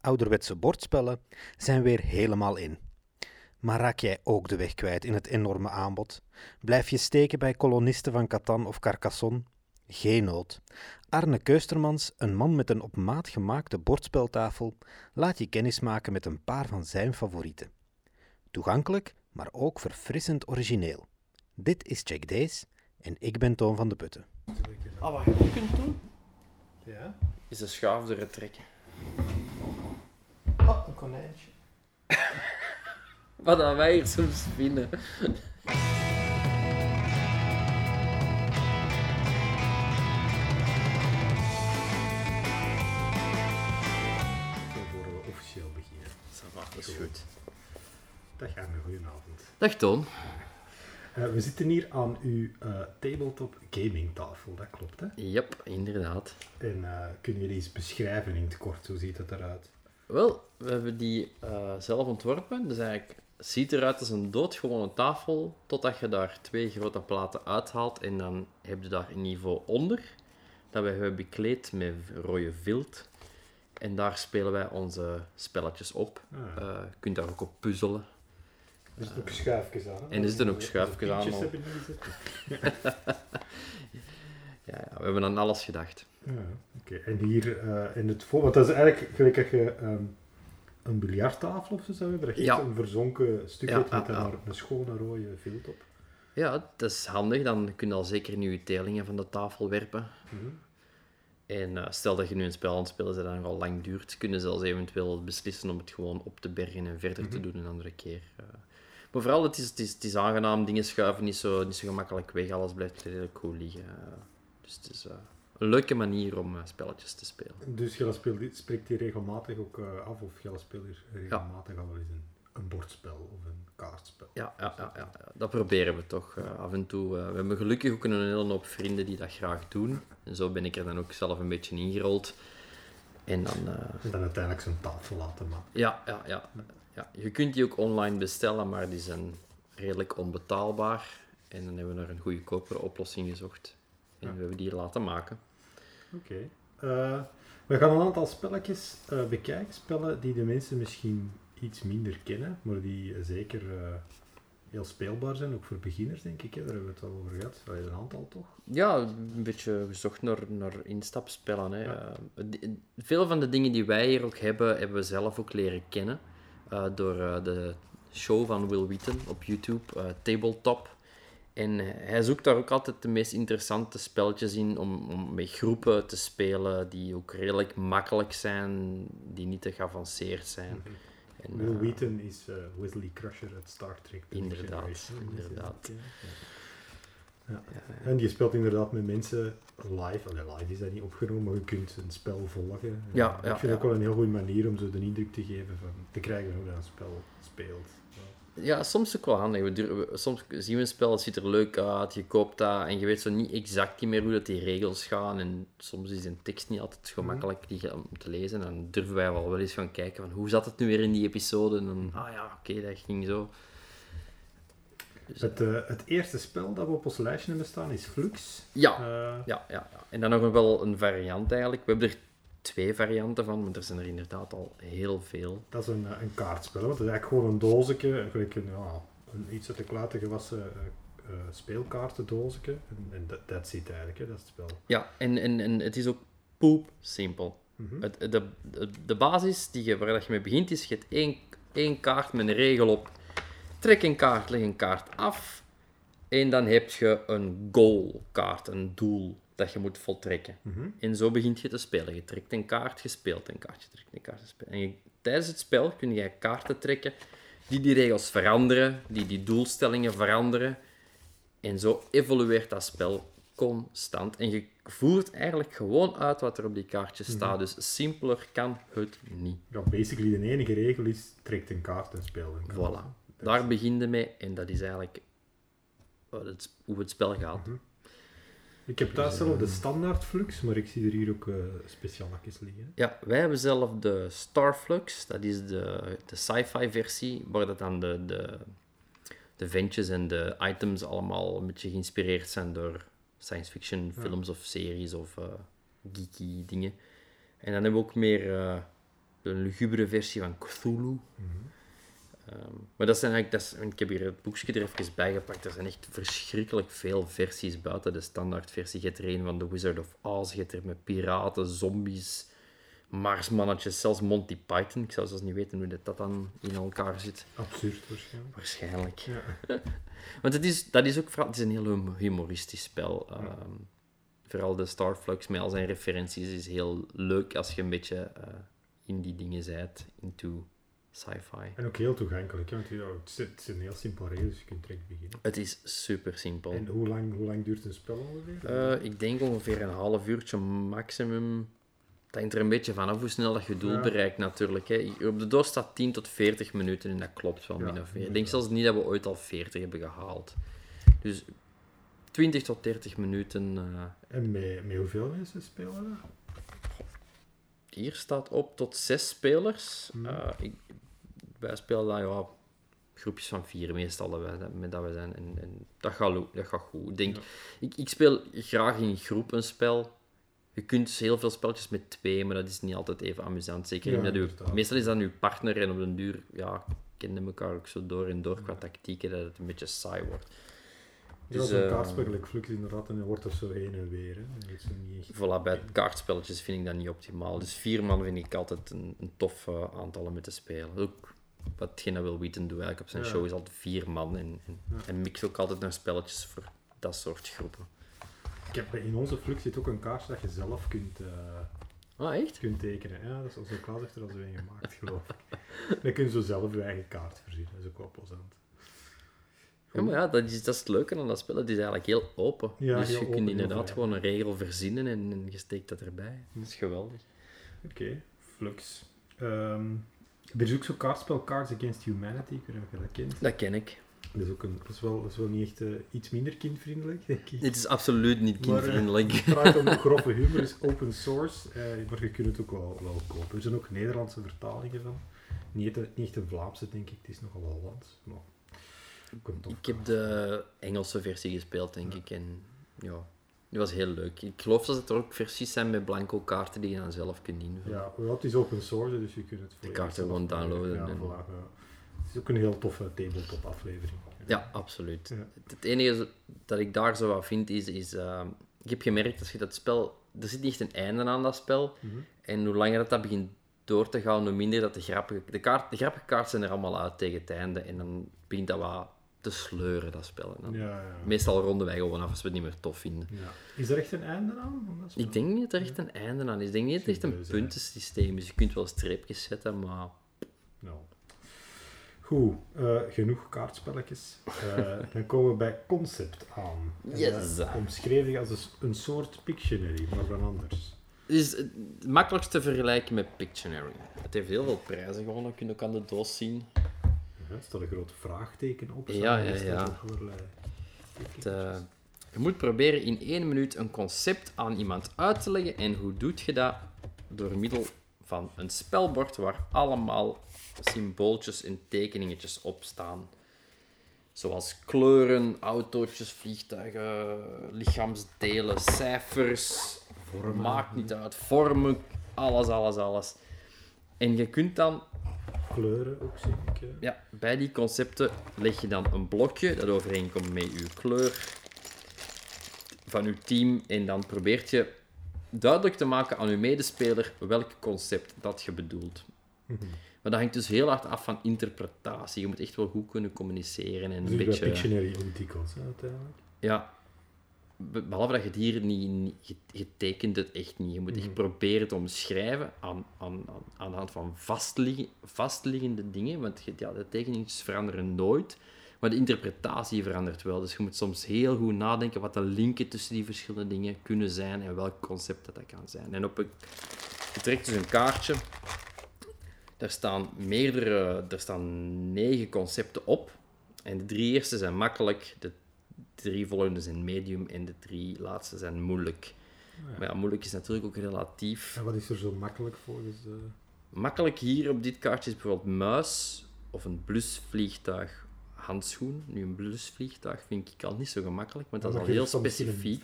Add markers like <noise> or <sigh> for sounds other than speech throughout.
ouderwetse bordspellen zijn weer helemaal in. Maar raak jij ook de weg kwijt in het enorme aanbod? Blijf je steken bij kolonisten van Catan of Carcassonne? Geen nood. Arne Keustermans, een man met een op maat gemaakte bordspeltafel, laat je kennismaken met een paar van zijn favorieten. Toegankelijk, maar ook verfrissend origineel. Dit is Check Days en ik ben Toon van de Putten. Ah, wat je ook kunt doen, Ja? is de schaaf eruit trekken. Oh, een konijntje. <laughs> Wat aan wij hier soms vinden. Zo voor we officieel beginnen. Is goed. Dag Arne, goedenavond. Dag Toon. Eh, we zitten hier aan uw eh, tabletop gaming tafel, dat klopt hè? Yep, inderdaad. En eh, kunnen jullie eens beschrijven in het kort, hoe ziet het eruit? Wel, we hebben die eh, zelf ontworpen. Dus eigenlijk ziet eruit als een doodgewone tafel, totdat je daar twee grote platen uithaalt en dan heb je daar een niveau onder, dat we hebben bekleed met rode vilt. En daar spelen wij onze spelletjes op. Ah. Eh, je kunt daar ook op puzzelen. Er zitten ook schuifjes aan. hè? En er zitten ook schuifjes aan, al. <laughs> ja, we hebben aan alles gedacht. Ja, oké. En hier eh, in het voor, want dat is eigenlijk gelijk dat je ehm, een biljarttafel of zo zou hebben, dat je Ja. echt een verzonken stuk Ja, hebt met daar een schone rode vilt op. Ja, dat is handig. Dan kun je al zeker nu je telingen van de tafel werpen. Mhm. En eh, stel dat je nu een spel aan het spelen bent dat nog al lang duurt, kun je zelfs eventueel beslissen om het gewoon op te bergen en verder te doen een andere keer. eh. Maar vooral, het is, het, is, het is aangenaam, dingen schuiven niet zo, niet zo gemakkelijk weg, alles blijft redelijk goed liggen. dus het is een leuke manier om eh, spelletjes te spelen. Dus je speelt, spreekt hier regelmatig ook eh, af, of je speelt hier regelmatig al wel eens een, een bordspel of een kaartspel. Ja, ja, ja, ja, ja. dat proberen we toch eh, af en toe. we hebben gelukkig ook een hele hoop vrienden die dat graag doen. En zo ben ik er dan ook zelf een beetje ingerold. En dan, En dan uiteindelijk zo'n tafel laten maken. ja, ja, ja, ja. Je kunt die ook online bestellen, maar die zijn redelijk onbetaalbaar. En dan hebben we naar een goedkopere oplossing gezocht. En Ja. we hebben die laten maken. Oké. Eh, we gaan een aantal spelletjes eh, bekijken. Spellen die de mensen misschien iets minder kennen, maar die eh, zeker heel speelbaar zijn, ook voor beginners, denk ik. Hè? Daar hebben we het al over gehad. Allee, een aantal toch? Ja, een beetje gezocht naar, naar instapspellen. Hè. Ja. Veel van de dingen die wij hier ook hebben, hebben we zelf ook leren kennen. door de show van Will Wheaton op YouTube, Tabletop. En hij zoekt daar ook altijd de meest interessante spelletjes in om, om met groepen te spelen die ook redelijk makkelijk zijn, die niet te geavanceerd zijn. En, Will eh, Wheaton is eh, Wesley Crusher uit Star Trek. Inderdaad, Generation. inderdaad. Ja. En die speelt inderdaad met mensen live. Allee, live is dat niet opgenomen, maar je kunt een spel volgen. Ja, ik vind ja. ook wel een heel goede manier om zo de indruk te geven van te krijgen hoe dat een spel speelt. Ja. Soms ook wel handig. We soms zien we een spel, het ziet er leuk uit, je koopt dat en je weet zo niet exact niet meer hoe dat die regels gaan. En soms is een tekst niet altijd gemakkelijk die, om te lezen. En dan durven wij wel wel eens gaan kijken van hoe zat het nu weer in die episode. En dan, ah ja, oké, dat ging zo. Dus, Het, eh, het eerste spel dat we op ons lijstje hebben staan is Flux. ja, Eh, ja, ja, ja. En dan nog wel een variant eigenlijk. We hebben er twee varianten van, maar er zijn er inderdaad al heel veel. Dat is een, eh, een kaartspel, want het is eigenlijk gewoon een doosje, gelijk een, ja, een iets uit de kluiten gewassen uh, uh, speelkaartendoosje. En, dat that's it eigenlijk, hè, dat is het spel. Ja, en, en, en het is ook poep simpel. Mhm. Het, de, de, de basis die je, waar dat je mee begint is, je hebt één, één kaart met een regel op. Trek een kaart, leg een kaart af. En dan heb je een goalkaart, een doel dat je moet voltrekken. Mhm. En zo begint je te spelen. Je trekt een kaart, je speelt een kaart, je trekt een kaart, je speelt. En je- tijdens het spel kun je kaarten trekken die die regels veranderen, die die doelstellingen veranderen. En zo evolueert dat spel constant. En je voert eigenlijk gewoon uit wat er op die kaartjes staat. Dus simpeler kan het niet. Ja, basically de enige regel is, trekt een kaart en speel een kaart. Voilà. Daar begin je mee en dat is eigenlijk hoe het spel gaat. Ik heb thuis zelf de standaard Flux, maar ik zie er hier ook uh, specialetjes liggen. Ja, wij hebben zelf de Starflux, dat is de, de sci-fi versie, waar dat dan de, de, de ventjes en de items allemaal een beetje geïnspireerd zijn door science fiction films of series of eh, geeky dingen. En dan hebben we ook meer eh, een lugubere versie van Cthulhu. Ehm, maar dat zijn eigenlijk, dat is, ik heb hier het boekje er even bij gepakt. Er zijn echt verschrikkelijk veel versies buiten de standaardversie. Je hebt er een van The Wizard of Oz, je hebt er met piraten, zombies, Marsmannetjes, zelfs Monty Python. Ik zou zelfs niet weten hoe dat, dan in elkaar zit. Absurd waarschijnlijk. Waarschijnlijk. Ja. <laughs> Want het is, dat is ook vooral, het is een heel hum- humoristisch spel. Ehm, vooral de Starflux met al zijn referenties is heel leuk als je een beetje eh, in die dingen zijt, into sci-fi. En ook heel toegankelijk, hè, want ja, het is- het zijn heel simpele regels, je kunt direct beginnen. Het is super simpel. En hoe lang, hoe lang duurt een spel ongeveer? Eh, ik denk ongeveer een half uurtje maximum. Het hangt er een beetje vanaf hoe snel dat je doel Ja. bereikt natuurlijk. Hè. Op de doos staat 10 tot 40 minuten en dat klopt wel Ja, min of meer. Ik denk zelfs niet dat we ooit al 40 hebben gehaald. Dus 20 tot 30 minuten. eh, En met, met hoeveel mensen spelen dat? hier staat op tot 6 spelers. Hmm. Eh, ik, wij spelen dan ja, groepjes van vier meestal dat met dat we zijn. En, en dat, gaat, dat gaat goed. Ik, denk, Ja. ik, ik speel graag in groep een spel. Je kunt dus heel veel spelletjes met twee, maar dat is niet altijd even amusant. Zeker Ja, uw- meestal is dat uw partner en op den duur ja, kennen elkaar ook zo door en door qua tactieken dat het een beetje saai wordt. Dus, zo'n eh, kaartspel gelijk Flux inderdaad, en dan wordt er zo heen en weer. Hè. Is niet echt... Voilà, bij kaartspelletjes vind ik dat niet optimaal. Dus vier man vind ik altijd een, een tof eh, aantal om te spelen. Ook watgene dat Will Wheaton doet eigenlijk op zijn Ja. show is altijd vier man. En, en, Ja. en mix ook altijd naar spelletjes voor dat soort groepen. Ik heb, in onze Flux zit ook een kaartje dat je zelf kunt, eh, Ah, echt? kunt tekenen. Ja, dat is onze Klaas heeft er al zo een gemaakt, geloof ik. <laughs> Dan kun je zo zelf je eigen kaart voorzien. Dat is ook wel plezant. Ja, maar ja, dat is, dat is het leuke aan dat spel. Het is eigenlijk heel open. Ja, dus heel je open, kunt inderdaad gewoon een regel verzinnen en, en je steekt dat erbij. Dat is geweldig. Oké, Flux. Ehm, er is ook zo'n kaartspel Cards Against Humanity, ik weet niet of je dat kent. Dat ken ik. Dat is ook een, dat is wel, dat is wel niet echt eh, iets minder kindvriendelijk, denk ik. Dit is absoluut niet Maar, eh, kindvriendelijk. Het draait om <laughs> grove humor, is open source, eh, maar je kunt het ook wel, wel kopen. Er zijn ook Nederlandse vertalingen van. Niet, echt- niet echt een Vlaamse, denk ik, het is nogal Hollands. Maar Ik heb de Engelse versie gespeeld, denk ik. En ja, die was heel leuk. Ik geloof dat er ook versies zijn met blanco kaarten die je dan zelf kunt invullen. Ja, het is open source, dus je kunt het voor kaarten gewoon downloaden Ja, en- voilà, ja. Het is ook een heel toffe tabletop aflevering. Ja, absoluut. Ja. Het, enige dat ik daar zo wat vind is, is ehm, ik heb gemerkt als je dat spel, er zit niet echt een einde aan dat spel. Mhm. En hoe langer dat, dat begint door te gaan, hoe minder dat de grappige, de, kaart, de grappige kaarten zijn er allemaal uit tegen het einde. En dan begint dat wat te sleuren, dat spel. En dan- Ja, ja. Meestal ronden wij gewoon af als we het niet meer tof vinden. ja. Is er echt een einde aan? Ik denk niet dat er echt een einde aan is. Ik denk niet dat het echt een puntensysteem is. Je kunt wel streepjes zetten, maar... Nou. Goed, eh, genoeg kaartspelletjes. Eh, <laughs> dan komen we bij concept aan. Yes. eh, omschreven als een, soort Pictionary, maar dan anders. Het is het makkelijkst te vergelijken met Pictionary. Het heeft heel veel prijzen gewonnen, kun je ook aan de doos zien. Ja, er staat een groot vraagteken op. Ja, ja, ja. Het, eh, je moet proberen in één minuut een concept aan iemand uit te leggen. En hoe doe je dat? Door middel van een spelbord waar allemaal symbooltjes en tekeningetjes op staan. Zoals kleuren, autootjes, vliegtuigen, lichaamsdelen, cijfers. Maakt niet uit. Vormen, alles, alles, alles. En je kunt dan kleuren ook, zie ik. ja, bij die concepten leg je dan een blokje dat overeenkomt met je kleur van je team en dan probeert je duidelijk te maken aan je medespeler welk concept dat je bedoelt. Maar dat hangt dus heel hard af van interpretatie. Je moet echt wel goed kunnen communiceren en Dus een bij beetje... Pictionary dikwijls, hè, uiteindelijk. Ja, behalve dat je het hier niet, je, tekent het echt niet. Je moet echt proberen te omschrijven aan, aan, aan, aan de hand van vastliggen, vastliggende dingen, want je, ja, de tekeningen veranderen nooit, maar de interpretatie verandert wel. Dus je moet soms heel goed nadenken wat de linken tussen die verschillende dingen kunnen zijn en welk concept dat, dat kan zijn. En op een, je trekt dus een kaartje, daar staan meerdere, er staan negen concepten op. En de drie eerste zijn makkelijk, de drie volgende zijn medium en de drie laatste zijn moeilijk. Maar ja, moeilijk is natuurlijk ook relatief. En wat is er zo makkelijk volgens de... Makkelijk hier op dit kaartje is bijvoorbeeld muis of een blusvliegtuig handschoen. Nu, een blusvliegtuig vind ik al niet zo gemakkelijk, want dat is Maar al heel specifiek.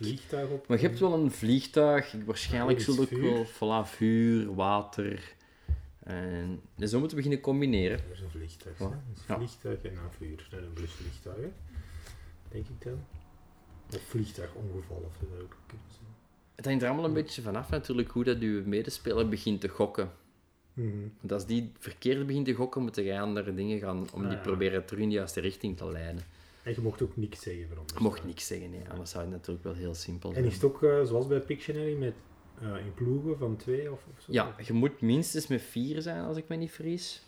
op. Maar je hebt wel een vliegtuig. Waarschijnlijk zul ik wel voilà, vuur, water, En dus zo moeten we beginnen combineren. Dat is een vliegtuig. Hè. Is een vliegtuig en een vuur. En een blusvliegtuig, hè. Denk ik dan. Of vliegtuigongeval, of dat ook kunnen zijn. Het hangt er allemaal een beetje vanaf natuurlijk hoe dat uw medespeler begint te gokken. Mhm. Want als die verkeerd begint te gokken, moeten jij andere dingen gaan om Ah, die ja. proberen terug in de juiste richting te leiden. En je mocht ook niks zeggen, Je veronderstel mocht ik. niks zeggen, nee. anders zou het natuurlijk wel heel simpel En zijn. is het ook eh, zoals bij Pictionary met eh, in ploegen van twee of, of zo? Ja, je moet minstens met vier zijn, als ik me niet vergis.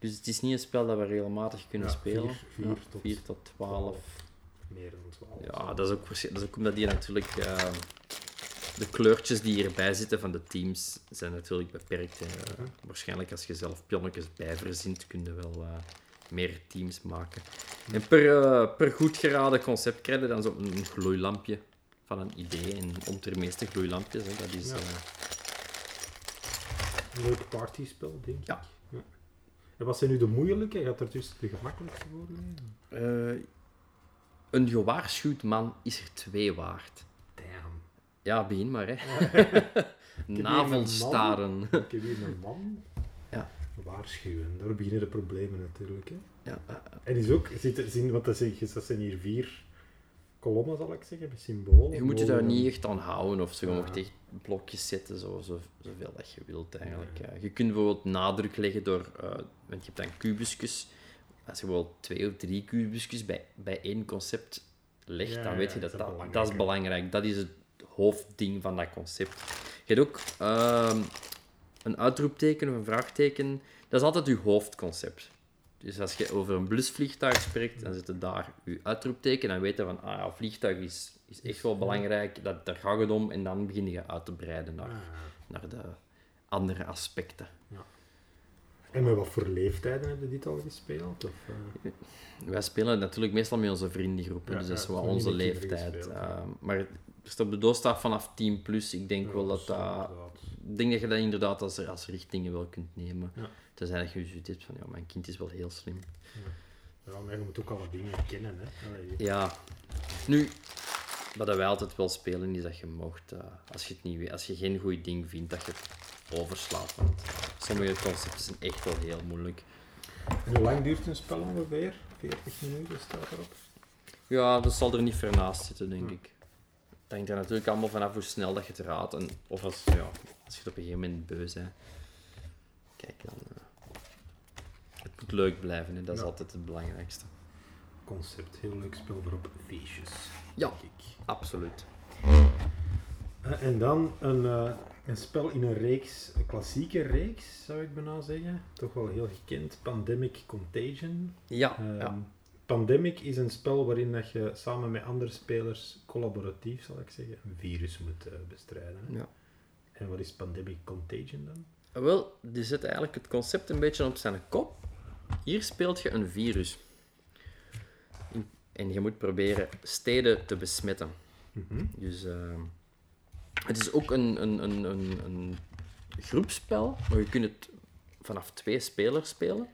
Dus het is niet een spel dat we regelmatig kunnen Ja, spelen. vier- vier Ja, tot 4 tot 12. Meer dan twaalf. Ja, dat is ook, dat is ook omdat die natuurlijk... eh, de kleurtjes die hierbij zitten van de teams zijn natuurlijk beperkt. Waarschijnlijk als je zelf pionnetjes bijverzint, kun je wel eh, meer teams maken. En per, eh, per goed geraden concept krijg je dan zo'n gloeilampje van een idee. En om de meeste gloeilampjes, hè, dat is... Ja. eh, Een leuk partyspel, denk ik. Ja. En wat zijn nu de moeilijke? Gaat er dus de gemakkelijkste worden? eh, een gewaarschuwd man is er twee waard. Damn. Ja, begin maar, hè. <laughs> Navelstaren. Ik heb hier een man. Ja. Waarschuwen. Daar beginnen de problemen natuurlijk. Hè. Ja, eh, En is ook, zit er, zien, want dat dat zijn hier vier kolommen, zal ik zeggen, met symbolen. je moet je daar niet echt aan houden of zo. Je Ja. mag echt blokjes zetten, zo, zo, zoveel dat je wilt eigenlijk. Ja. Je kunt bijvoorbeeld nadruk leggen door, eh, want je hebt dan kubusjes. Als je bijvoorbeeld twee of drie kubusjes bij, bij één concept legt, Ja, dan weet je dat dat is dat, belangrijk, dat is belangrijk. Dat is het hoofdding van dat concept. Je hebt ook ehm, een uitroepteken of een vraagteken. Dat is altijd je hoofdconcept. Dus als je over een blusvliegtuig spreekt, dan zit er daar je uitroepteken. Dan weet je van, ah ja, vliegtuig is, is echt wel belangrijk. Dat, daar gaat het om. En dan begin je uit te breiden naar, Ah. naar de andere aspecten. En met wat voor leeftijden hebben dit al gespeeld? Of, eh? Wij spelen natuurlijk meestal met onze vriendengroepen, Ja, dus dat is ja, wel onze leeftijd. gespeeld, ja. Uh, maar op de doos staat vanaf 10 plus. Ik denk Ja, wel dat dat... Ik denk dat je dat inderdaad als, als richtingen wel kunt nemen. Ja. Tenzij dat je zoiets hebt van, ja, mijn kind is wel heel slim. Ja, maar je moet ook alle dingen kennen. Hè. Allee, Ja. Nu, wat dat wij altijd wel spelen, is dat je mocht, eh, als je het niet weet, als je geen goed ding vindt, dat je het overslaat. Want sommige concepten zijn echt wel heel moeilijk. En hoe lang duurt een spel ongeveer? 40 minuten staat erop. Ja, dat zal er niet ver naast zitten, denk Ja. ik. Het hangt er natuurlijk allemaal vanaf hoe snel dat je het raadt. En, of als, ja, als je het op een gegeven moment beu bent. Kijk, dan... eh, moet leuk blijven, hè. dat is Ja. altijd het belangrijkste. Concept, heel leuk spel voor op feestjes. Ja. Absoluut. Eh, en dan een, eh, een spel in een reeks, een klassieke reeks zou ik bijna zeggen. Toch wel heel gekend, Pandemic Contagion. Ja, Ehm, ja. Pandemic is een spel waarin dat je samen met andere spelers collaboratief, zal ik zeggen, een virus moet eh, bestrijden. Hè? ja. En wat is Pandemic Contagion dan? Wel, die zet eigenlijk het concept een beetje op zijn kop. Hier speelt je een virus. En je moet proberen steden te besmetten. Mhm. Dus ehm, het is ook een, een, een, een, een groepspel, maar je kunt het vanaf twee spelers spelen.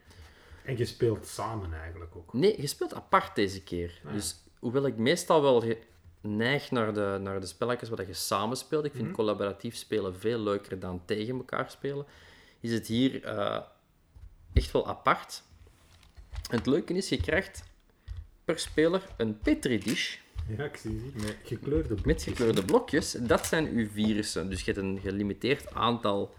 En je speelt samen eigenlijk ook. Nee, je speelt apart deze keer. Ah. Dus hoewel ik meestal wel neig naar de, naar de spelletjes waar je samen speelt, ik vind Mhm. collaboratief spelen veel leuker dan tegen elkaar spelen, is het hier eh, echt wel apart. En het leuke is, je krijgt per speler een petri dish Ja, ik zie het. Met gekleurde met blokjes. gekleurde blokjes. Dat zijn uw virussen. Dus je hebt een gelimiteerd aantal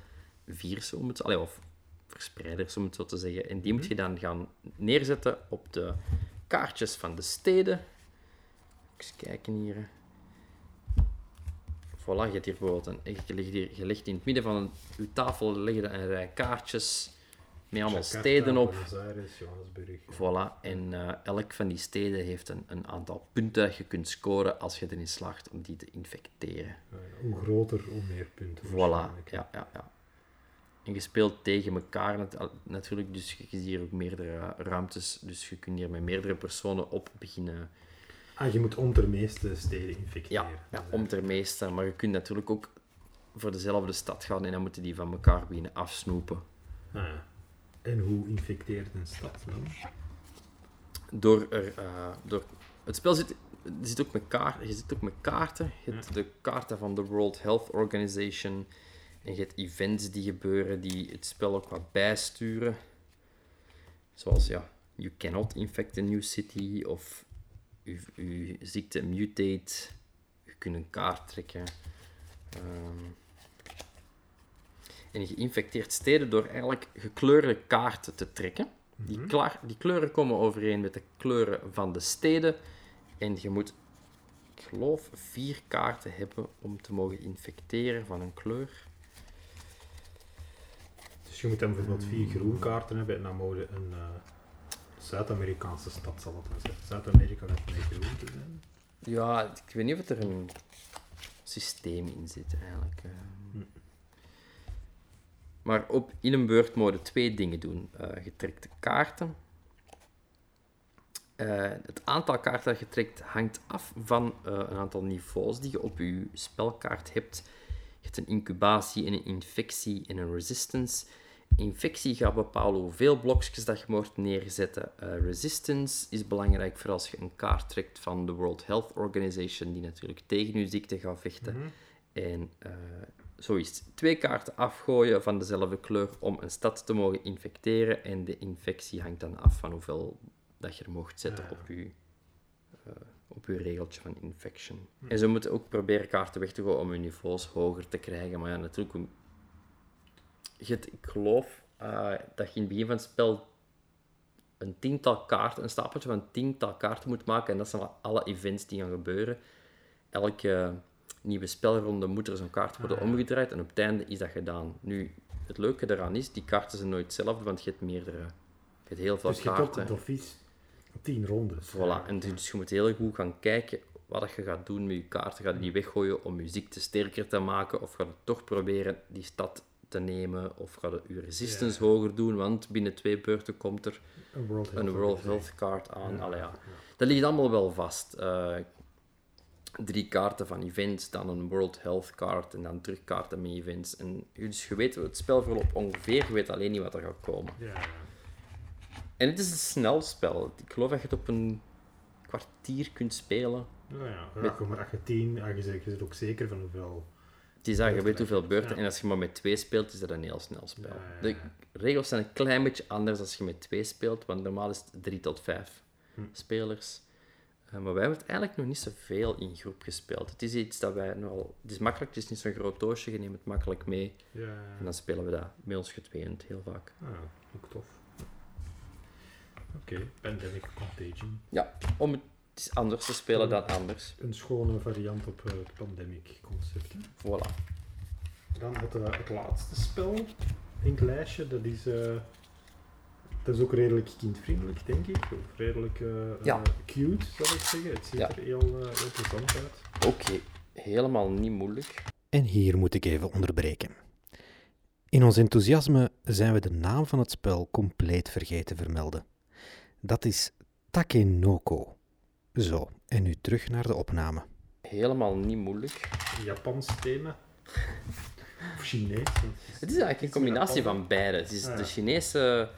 virussen, om het, allee, of verspreiders om het zo te zeggen. En die moet je dan gaan neerzetten op de kaartjes van de steden. Eens kijken hier. Voilà, je hebt hier bijvoorbeeld een, je legt, hier, je in het midden van een, uw tafel leg je een rij kaartjes met allemaal Jakarta, steden op. Aires. Voilà, en eh, elk van die steden heeft een, een aantal punten dat je kunt scoren als je erin slaagt om die te infecteren. Hoe groter, hoe meer punten. Voilà, ja, ja, ja. En je speelt tegen elkaar natuurlijk, dus je ziet hier ook meerdere ruimtes, dus je kunt hier met meerdere personen op beginnen. Ah, je moet om de meeste steden infecteren. Ja, ja om ter meeste, maar je kunt natuurlijk ook voor dezelfde stad gaan en dan moeten die van elkaar beginnen afsnoepen. Ah, ja. En hoe infecteert een stad dan? Door er, eh, door, het spel zit, je zit ook met kaarten. Je zit ook met kaarten. Je hebt de kaarten van de World Health Organization. En je hebt events die gebeuren die het spel ook wat bijsturen. Zoals, ja, you cannot infect a new city, of je, ziekte mutate, je kunt een kaart trekken. Ehm, en je infecteert steden door eigenlijk gekleurde kaarten te trekken. Die, klaar, die kleuren komen overeen met de kleuren van de steden. En je moet, ik geloof, vier kaarten hebben om te mogen infecteren van een kleur. Dus je moet dan bijvoorbeeld vier groen kaarten hebben en dan mogen een eh, Zuid-Amerikaanse stad, zal het zijn. Zuid-Amerika lijkt mij groen te zijn. Ja, ik weet niet of er een systeem in zit eigenlijk. Eh. Maar op, in een beurt mogen twee dingen doen. Eh je trekt de kaarten. Eh, het aantal kaarten dat je trekt hangt af van eh, een aantal niveaus die je op je spelkaart hebt. Je hebt een incubatie, en een infectie en een resistance. Infectie gaat bepalen hoeveel blokjes dat je mocht neerzetten. Eh, resistance is belangrijk voor als je een kaart trekt van de World Health Organization, die natuurlijk tegen je ziekte gaat vechten. En eh, zo het. Twee kaarten afgooien van dezelfde kleur om een stad te mogen infecteren. En de infectie hangt dan af van hoeveel dat je er mocht zetten Ja, op je, eh, op je regeltje van infection. En ze moeten ook proberen kaarten weg te gooien om je niveaus hoger te krijgen. Maar ja, natuurlijk, ik geloof eh, dat je in het begin van het spel een tiental kaarten, een stapeltje van tiental kaarten moet maken. En dat zijn alle events die gaan gebeuren. Elke nieuwe spelronde moet er zo'n kaart worden Ah, omgedraaid en op het einde is dat gedaan. Nu, het leuke eraan is, die kaarten zijn nooit hetzelfde, want je hebt meerdere. Je hebt heel veel Dus je hebt ook kaarten. advies tien rondes. Voilà, en dus je moet heel goed gaan kijken wat je gaat doen met je kaarten. Ga je die weggooien om je ziekte sterker te maken, of ga je toch proberen die stad te nemen, of ga je je resistance hoger doen, want binnen twee beurten komt er Een World Health een World Organization. Health Card aan. Ja, Allee, ja. ja. Dat ligt allemaal wel vast. Eh, drie kaarten van events, dan een World Health Card en dan terug kaarten met events. En, dus je weet het spelverloop ongeveer, je weet alleen niet wat er gaat komen. Ja, ja. En het is een snel spel. Ik geloof dat je het op een kwartier kunt spelen. Nou ja, ja, kom maar als je tien, als je zegt, je zit ook zeker van hoeveel... Het is dat, je weet hoeveel beurten. ja. En als je maar met twee speelt, is dat een heel snel spel. Ja, ja, ja. De regels zijn een klein beetje anders als je met twee speelt, want normaal is het drie tot vijf Hm. spelers. Eh, maar wij hebben het eigenlijk nog niet zoveel in groep gespeeld. Het is iets dat wij nogal... Het is makkelijk, het is niet zo'n groot doosje, je neemt het makkelijk mee. Ja, ja. En dan spelen we dat met ons getweend heel vaak. Ah, ook tof. Oké, Pandemic Contagion. Ja, om het is anders te spelen dan anders. Een schone variant op eh, het Pandemic concept. hè. Voilà. Dan het, het laatste spel in het lijstje, dat is, eh, dat is ook redelijk kindvriendelijk, denk ik. Of redelijk eh, eh, Ja. cute, zal ik zeggen. Het ziet Ja. er heel, eh, heel plezant uit. Oké, helemaal niet moeilijk. En hier moet ik even onderbreken. In ons enthousiasme zijn we de naam van het spel compleet vergeten te vermelden. Dat is Takenoko. Zo, en nu terug naar de opname. Helemaal niet moeilijk. Japans thema. Of Chinees. Het is eigenlijk een combinatie van beide. Het is Ah, ja. de Chinese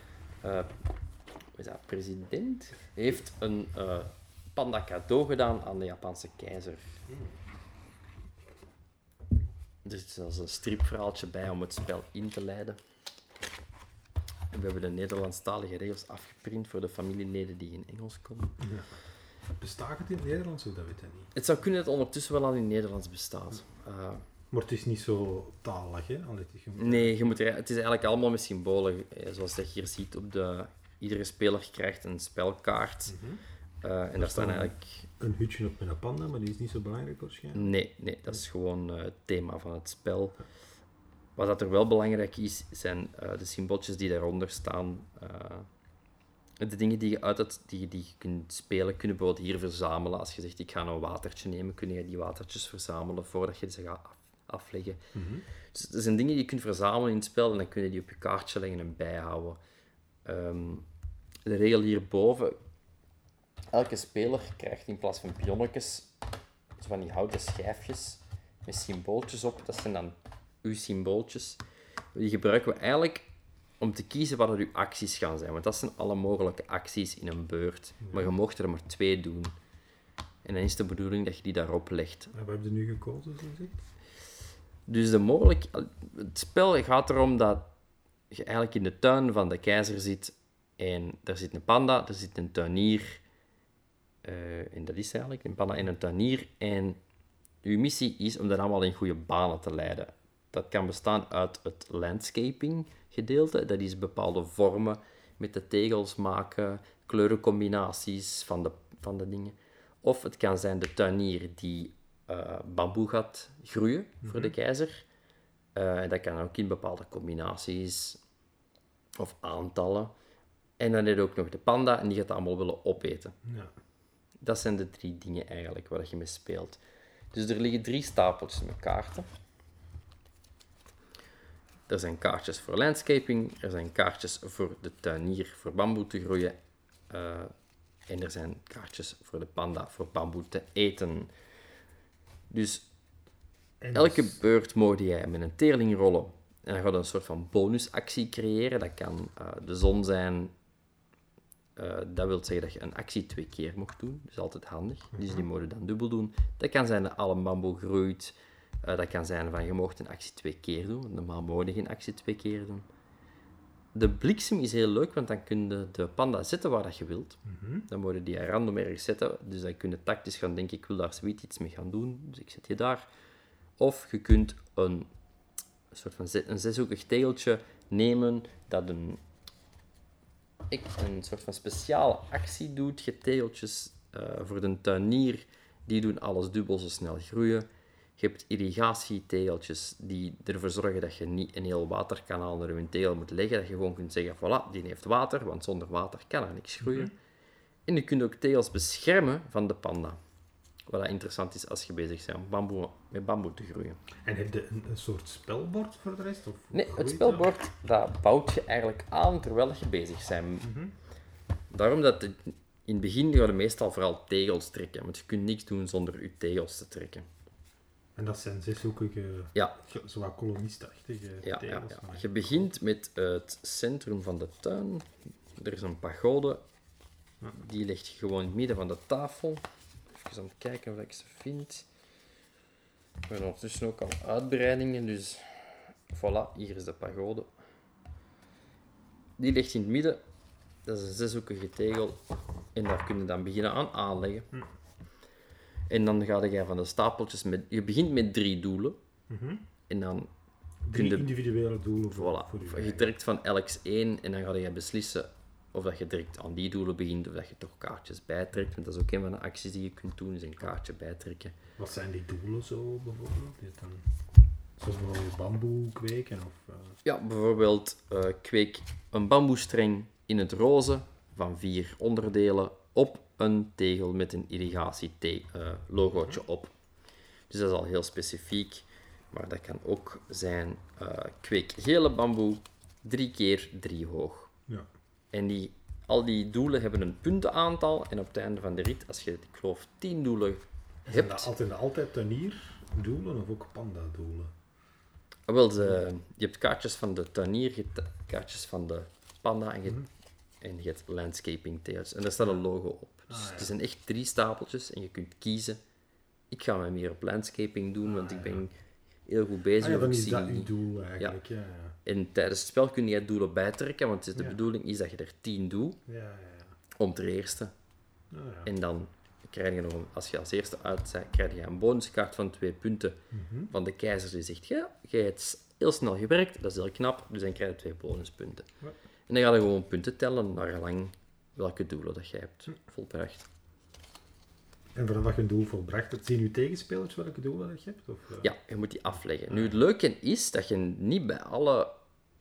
eh, is dat, president heeft een eh, panda cadeau gedaan aan de Japanse keizer. Dus er is zelfs een stripverhaaltje bij om het spel in te leiden. En we hebben de Nederlandstalige regels afgeprint voor de familieleden die in Engels konden. Bestaat het in het Nederlands? Of dat weet ik niet. Het zou kunnen dat het ondertussen wel al in Nederlands bestaat. Eh, Maar het is niet zo talig, hè? Allee, het is- je moet- Nee, je moet er, het is eigenlijk allemaal met symbolen. eh, Zoals je hier ziet, op de, iedere speler krijgt een spelkaart. Mhm. eh, en daar staan eigenlijk... Een hutje op met een panda, maar die is niet zo belangrijk waarschijnlijk. Nee, nee, dat is gewoon eh, het thema van het spel. Wat dat er wel belangrijk is, zijn de symbooltjes die daaronder staan. de dingen die je uit het, die, die je kunt spelen, kunnen bijvoorbeeld hier verzamelen. Als je zegt, ik ga een watertje nemen, kun je die watertjes verzamelen voordat je ze gaat af- afleggen. Mhm. Dus er zijn dingen die je kunt verzamelen in het spel en dan kun je die op je kaartje leggen en bijhouden. Ehm, de regel hierboven. Elke speler krijgt in plaats van pionnetjes zo van die houten schijfjes met symbooltjes op. Dat zijn dan uw symbooltjes. Die gebruiken we eigenlijk om te kiezen wat er uw acties gaan zijn. Want dat zijn alle mogelijke acties in een beurt. Maar je mocht er maar twee doen. En dan is de bedoeling dat je die daarop legt. En wat heb je nu gekozen, zo? Dus de mogelijk... Het spel gaat erom dat je eigenlijk in de tuin van de keizer zit en daar zit een panda, er zit een tuinier eh, en dat is eigenlijk een panda en een tuinier en uw missie is om dat allemaal in goede banen te leiden. Dat kan bestaan uit het landscaping gedeelte, dat is bepaalde vormen met de tegels maken, kleurencombinaties van de, van de dingen. Of het kan zijn de tuinier die eh, bamboe gaat groeien voor de keizer. Eh, en dat kan ook in bepaalde combinaties of aantallen. En dan heb je ook nog de panda en die gaat allemaal willen opeten. Ja. Dat zijn de drie dingen eigenlijk waar je mee speelt. Dus er liggen drie stapeltjes met kaarten. Er zijn kaartjes voor landscaping, er zijn kaartjes voor de tuinier voor bamboe te groeien. eh, en er zijn kaartjes voor de panda voor bamboe te eten. Dus En elke dus- beurt mocht jij met een teerling rollen. En dan gaat een soort van bonusactie creëren. Dat kan eh, de zon zijn. Eh, dat wil zeggen dat je een actie twee keer mocht doen. Dat is altijd handig. Dus die mogen dan dubbel doen. Dat kan zijn dat alle bamboe groeit. Eh, dat kan zijn van je mocht een actie twee keer doen. Normaal mogen je geen actie twee keer doen. De bliksem is heel leuk, want dan kun je de panda zetten waar dat je wilt. Dan worden die random ergens zetten. Dus dan kun je tactisch gaan denken, ik wil daar zoiets iets mee gaan doen. Dus ik zet je daar. Of je kunt een, soort van een zeshoekig tegeltje nemen dat een, ik, een soort van speciale actie doet. Je tegeltjes eh, voor de tuinier, die doen alles dubbel zo snel groeien. Je hebt irrigatietegeltjes die ervoor zorgen dat je niet een heel waterkanaal naar je tegel moet leggen. Dat je gewoon kunt zeggen, voilà, die heeft water, want zonder water kan er niks groeien. En je kunt ook tegels beschermen van de panda. Wat interessant is als je bezig bent om bamboe, met bamboe te groeien. En heb je een, een soort spelbord voor de rest? Of Nee, het spelbord dat bouwt je eigenlijk aan terwijl je bezig bent. Daarom dat in het begin ga je meestal vooral tegels trekken, want je kunt niks doen zonder je tegels te trekken. En dat zijn zeshoekige, Ja, zowat kolonistachtige ja, tegels. ja. Je begint met het centrum van de tuin. Er is een pagode. Die ligt gewoon in het midden van de tafel. Even aan het kijken of ik ze vind. We hebben ondertussen ook al uitbreidingen, dus voilà, hier is de pagode. Die ligt in het midden. Dat is een zeshoekige tegel. En daar kun je dan beginnen aan aanleggen. En dan ga je van de stapeltjes met... Je begint met drie doelen. En dan Drie kun individuele doelen voor, Voilà. voor je je trekt van elks één en dan ga je beslissen of dat je direct aan die doelen begint of dat je toch kaartjes bijtrekt. Want dat is ook een van de acties die je kunt doen, is een kaartje bijtrekken. Wat zijn die doelen zo bijvoorbeeld? Dan, zoals bijvoorbeeld bamboe kweken? Of, eh, Ja, bijvoorbeeld eh, kweek een bamboestreng in het roze van vier onderdelen op een tegel met een irrigatie-logootje op. Dus dat is al heel specifiek. Maar dat kan ook zijn eh, kweek gele bamboe drie keer drie hoog. ja. En die, al die doelen hebben een puntenaantal. En op het einde van de rit, als je, ik geloof, 10 doelen Zijn dat hebt. altijd, altijd tuinierdoelen of ook panda-doelen? Ah, Wel, ze, je hebt kaartjes van de tuinier, je hebt kaartjes van de panda en je, en je hebt landscaping tails. En daar staat een logo op. Dus Ah, ja. Het zijn echt drie stapeltjes en je kunt kiezen. Ik ga me meer op landscaping doen, want ik ben heel goed bezig. Ah, ja, dan is dat je doel eigenlijk. Ja, ja. En tijdens het spel kun je doelen bijtrekken, want het de bedoeling is dat je er 10 doet ja, ja, ja. om ter eerste. Ah, ja. En dan krijg je nog, een- als je als eerste uit krijg je een bonuskaart van twee punten Mhm. van de keizer die zegt, ja, jij hebt heel snel gewerkt, dat is heel knap, dus dan krijg je twee bonuspunten. Ja. En dan ga je gewoon punten tellen naar gelang welke doelen dat jij hebt volbracht. En voordat je een doel volbracht hebt, zien je tegenspelers welke doelen dat je hebt? Of, eh? Ja, je moet die afleggen. Nu, het leuke is dat je niet bij alle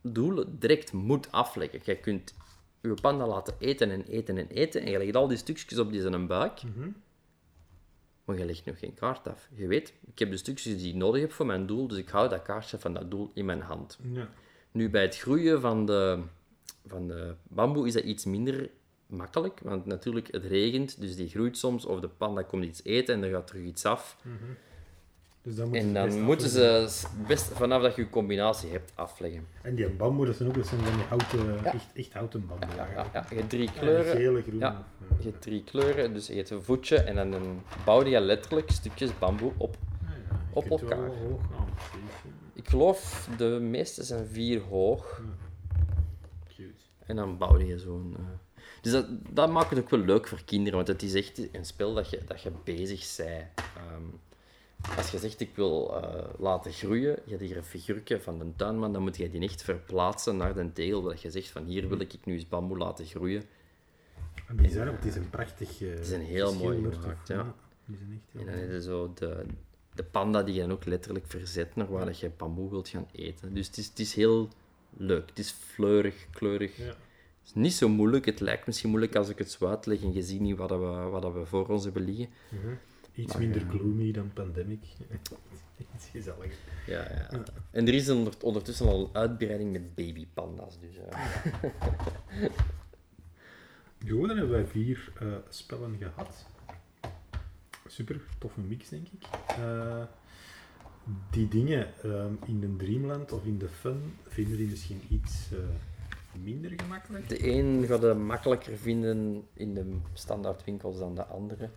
doelen direct moet afleggen. Je kunt je panda laten eten en eten en eten en je legt al die stukjes op die zijn buik. Mhm. Maar je legt nog geen kaart af. Je weet, ik heb de stukjes die ik nodig heb voor mijn doel, dus ik hou dat kaartje van dat doel in mijn hand. Ja. Nu, bij het groeien van de, van de bamboe is dat iets minder makkelijk, want natuurlijk, het regent, dus die groeit soms, of de panda komt iets eten en er gaat terug iets af. Dus dan En dan moeten afleggen. ze best, vanaf dat je een combinatie hebt, afleggen. En die bamboe, dat zijn ook dat zijn van die houten, Ja. echt, echt houten bamboe Ja, ja. Je hebt drie kleuren. Gele, groen. Ja. of, Je eh, hebt drie kleuren, dus je hebt een voetje en dan een, bouw je letterlijk stukjes bamboe op. ah. Je op elkaar. hoog ja. geloof de meeste zijn vier hoog. Cute. En dan bouwde je zo'n... eh, Dus dat, dat maakt het ook wel leuk voor kinderen, want het is echt een spel dat je, dat je bezig bent. Ehm, als je zegt, ik wil eh, laten groeien, je hebt hier een figuurtje van de tuinman, dan moet je die echt verplaatsen naar de tegel, dat je zegt van hier wil ik nu eens bamboe laten groeien. En bizar, want het is een prachtig... uh, Het is een heel mooi gemaakt, ja. Die zijn echt heel En dan je zo de, de panda die je dan ook letterlijk verzet naar waar je bamboe wilt gaan eten. Dus het is, het is heel leuk. Het is fleurig, kleurig. Ja. Is niet zo moeilijk. Het lijkt misschien moeilijk als ik het zo uitleg en je ziet niet wat, dat we, wat dat we voor ons hebben liggen. Mhm. Iets Maar, minder gloomy dan Pandemic. <laughs> Iets gezelliger. Ja, ja. En er is onder- ondertussen al een uitbreiding met babypanda's. Dus, eh, <laughs> Goed, dan hebben wij vier eh, spellen gehad. Super, toffe mix, denk ik. Eh, die dingen ehm, in de Dreamland of in de Fun vinden die misschien iets minder gemakkelijk. de een gaat het makkelijker vinden in de standaardwinkels dan de andere.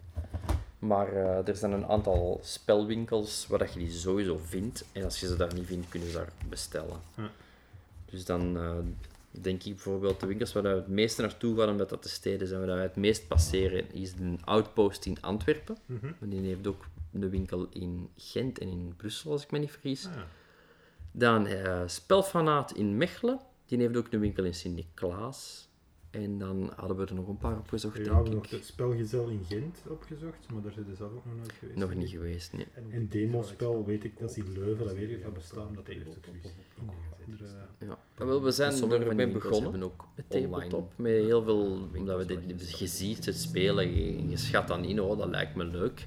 Maar eh, er zijn een aantal spelwinkels waar dat je die sowieso vindt. En als je ze daar niet vindt, kunnen ze daar bestellen. Dus dan eh, denk ik bijvoorbeeld de winkels waar we het meeste naartoe gaan, omdat dat de steden zijn waar wij het meest passeren, is een Outpost in Antwerpen. Mhm. Die heeft ook een winkel in Gent en in Brussel, als ik me niet vergis. Ah, Dan eh, Spelfanaat in Mechelen. Die heeft ook een winkel in Sint-Niklaas. En dan hadden we er nog een paar opgezocht, ja, we denk hebben nog ik. het spelgezel in Gent opgezocht, maar daar zijn ze zelf ook nog nooit geweest. Nog niet geweest, nee. En demospel weet ik, dat is in Leuven, dat weet ik van bestaan, dat heeft ook zoiets ingezet. Ja. Wel, we zijn sommige er van mee die winkels begonnen. hebben ook met tabletop. Met heel veel, omdat we dit, ziet het spelen, je, je schat dan in, oh, dat lijkt me leuk.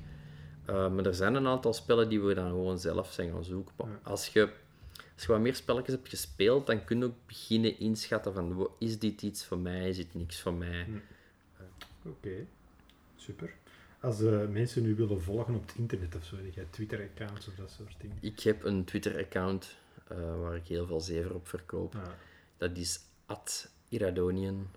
Uh, maar er zijn een aantal spellen die we dan gewoon zelf zijn gaan zoeken. Maar Ja. Als, je, als je wat meer spelletjes hebt gespeeld, dan kun je ook beginnen inschatten van, is dit iets voor mij, is dit niks voor mij? Oké, super. Als eh, mensen nu willen volgen op het internet of zo, heb jij Twitter-accounts of dat soort dingen? Ik heb een Twitter-account eh, waar ik heel veel zever op verkoop. Ja, Dat is @iradonian.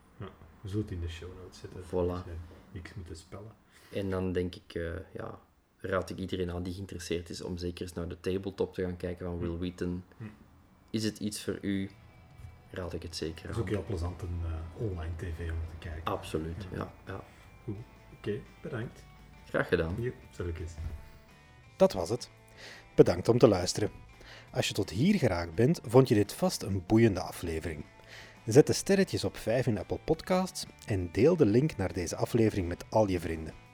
we zullen het in de show notes zetten. Voilà. Niks moeten spellen. En dan denk ik, eh, ja, raad ik iedereen aan die geïnteresseerd is om zeker eens naar de tabletop te gaan kijken van Will Wheaton. Hm. Is het iets voor u? Raad ik het zeker Het is aan. ook heel plezant een eh, online tv om te kijken. Absoluut, ja. ja. Oké, bedankt. Graag gedaan. Ik eens. Dat was het. Bedankt om te luisteren. Als je tot hier geraakt bent, vond je dit vast een boeiende aflevering. Zet de sterretjes op 5 in Apple Podcasts en deel de link naar deze aflevering met al je vrienden.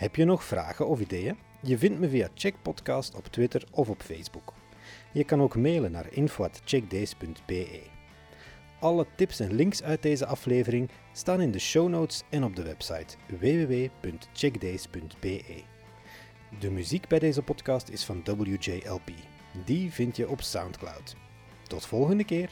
Heb je nog vragen of ideeën? Je vindt me via Check Podcast op Twitter of op Facebook. Je kan ook mailen naar info@checkdays.be. Alle tips en links uit deze aflevering staan in de show notes en op de website www.checkdays.be. De muziek bij deze podcast is van WJLP. Die vind je op SoundCloud. Tot volgende keer.